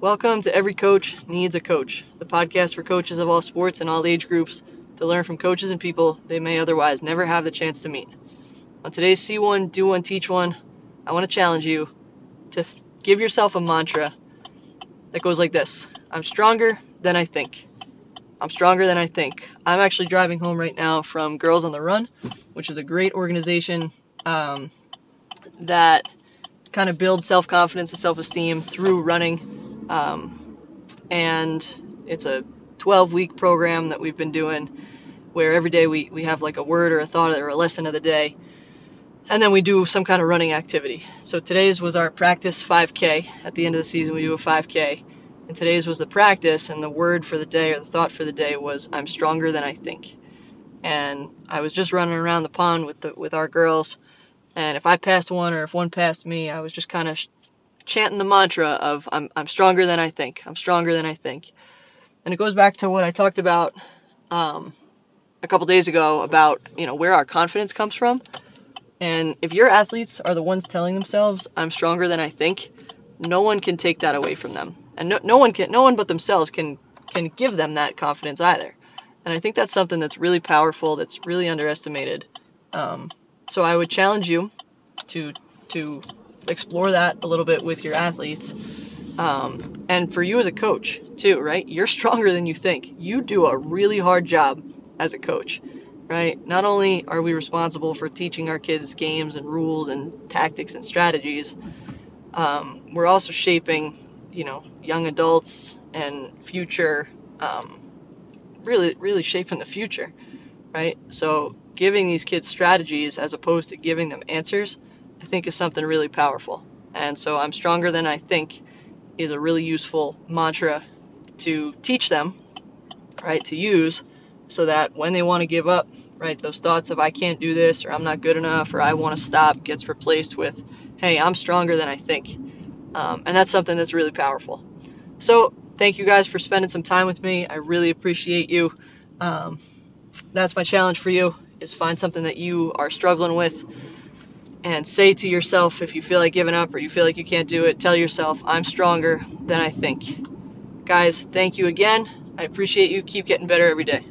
Welcome to Every Coach Needs a Coach, the podcast for coaches of all sports and all age groups to learn from coaches and people they may otherwise never have the chance to meet. On today's See One, Do One, Teach One, I want to challenge you to th- give yourself a mantra that goes like this I'm stronger than I think. I'm stronger than I think. I'm actually driving home right now from Girls on the Run, which is a great organization um, that kind of builds self confidence and self esteem through running. Um, and it's a 12 week program that we've been doing where every day we, we have like a word or a thought or a lesson of the day. And then we do some kind of running activity. So today's was our practice 5K. At the end of the season, we do a 5K. And today's was the practice, and the word for the day or the thought for the day was I'm stronger than I think. And I was just running around the pond with the, with our girls, and if I passed one or if one passed me, I was just kind of chanting the mantra of I'm I'm stronger than I think. I'm stronger than I think. And it goes back to what I talked about um, a couple days ago about you know where our confidence comes from. And if your athletes are the ones telling themselves I'm stronger than I think, no one can take that away from them and no, no one can no one but themselves can can give them that confidence either and i think that's something that's really powerful that's really underestimated um, so i would challenge you to to explore that a little bit with your athletes. Um, and for you as a coach too right? You're stronger than you think. You do a really hard job as a coach right? Not only are we responsible for teaching our kids games and rules and tactics and strategies um, we're also shaping you know young adults and future um, really really shaping the future right? So giving these kids strategies as opposed to giving them answers i think is something really powerful and so i'm stronger than i think is a really useful mantra to teach them right to use so that when they want to give up right those thoughts of i can't do this or i'm not good enough or i want to stop gets replaced with hey i'm stronger than i think um, and that's something that's really powerful. So, thank you guys for spending some time with me. I really appreciate you. Um, that's my challenge for you is find something that you are struggling with and say to yourself if you feel like giving up or you feel like you can't do it, tell yourself, I'm stronger than I think. Guys, thank you again. I appreciate you. Keep getting better every day.